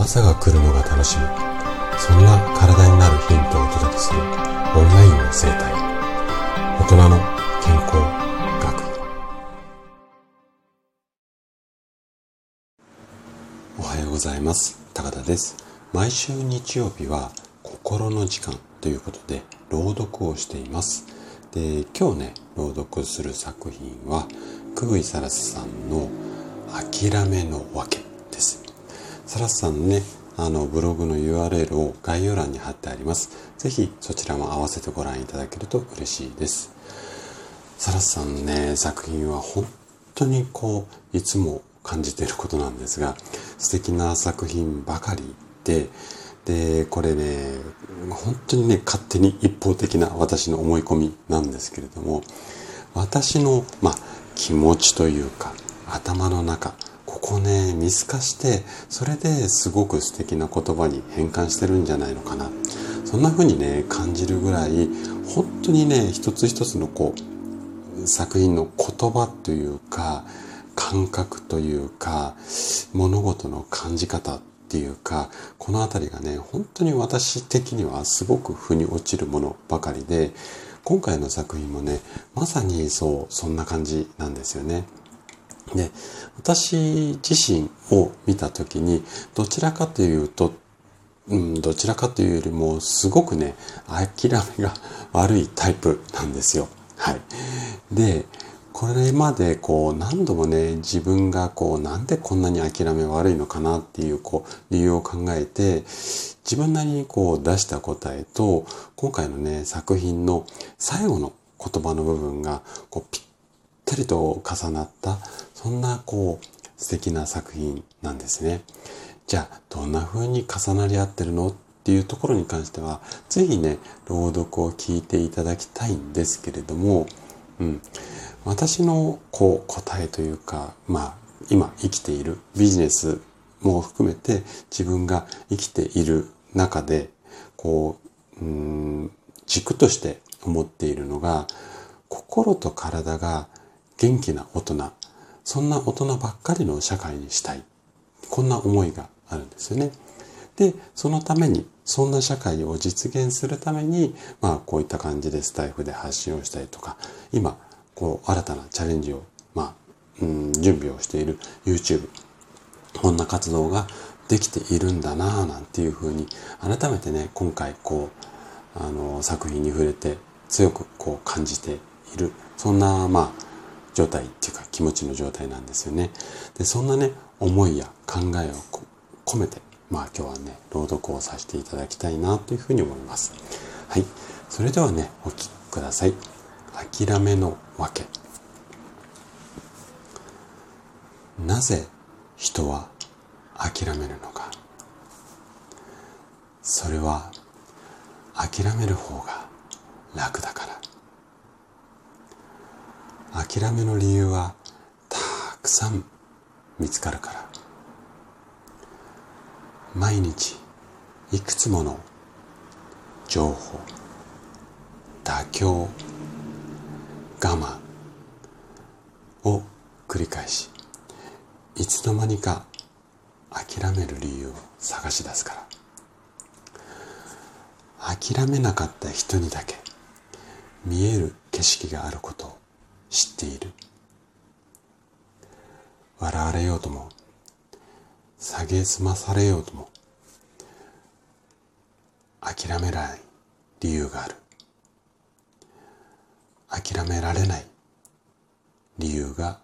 朝が来るのが楽しみ。そんな体になるヒントをお届けするオンラインの生態。大人の健康学。おはようございます。高田です。毎週日曜日は心の時間ということで朗読をしています。で今日ね朗読する作品は久井サラスさんの「諦めの訳」ですサラスさんのねあのブログの URL を概要欄に貼ってあります。是非そちらも合わせてご覧いただけると嬉しいです。サラスさんのね作品は本当にこういつも感じていることなんですが素敵な作品ばかりででこれね本当にね勝手に一方的な私の思い込みなんですけれども私の、まあ、気持ちというか頭の中ここね見透かしてそれですごく素敵な言葉に変換してるんじゃないのかなそんな風にね感じるぐらい本当にね一つ一つのこう作品の言葉というか感覚というか物事の感じ方っていうかこの辺りがね本当に私的にはすごく腑に落ちるものばかりで今回の作品もねまさにそうそんな感じなんですよね。で、私自身を見た時に、どちらかというと、うん、どちらかというよりも、すごくね、諦めが悪いタイプなんですよ。はい。で、これまでこう何度もね、自分がこうなんでこんなに諦め悪いのかなっていうこう理由を考えて、自分なりにこう出した答えと、今回のね、作品の最後の言葉の部分がこうぴったりと重なったそんなこう素敵な作品なんですね。じゃあどんな風に重なり合ってるのっていうところに関しては是非ね朗読を聞いていただきたいんですけれども、うん、私のこう答えというかまあ今生きているビジネスも含めて自分が生きている中でこううん軸として思っているのが心と体が元気な大人、そんな大人ばっかりの社会にしたい。こんな思いがあるんですよね。で、そのために、そんな社会を実現するために、まあこういった感じでスタイフで発信をしたりとか、今、こう新たなチャレンジを、まあ、うん、準備をしている YouTube、こんな活動ができているんだなぁなんていうふうに、改めてね、今回こう、あの、作品に触れて強くこう感じている。そんな、まあ、状態っていうか気持ちの状態なんですよね。で、そんなね、思いや考えを込めて、まあ今日はね、朗読をさせていただきたいなというふうに思います。はい。それではね、お聞きください。諦めの訳。なぜ人は諦めるのか。それは諦める方が楽だから。諦めの理由はたくさん見つかるから。毎日いくつもの情報妥協我慢を繰り返しいつの間にか諦める理由を探し出すから。諦めなかった人にだけ見える景色があることを知っている。笑われようとも下げすまされようとも諦めない理由がある。諦められない理由が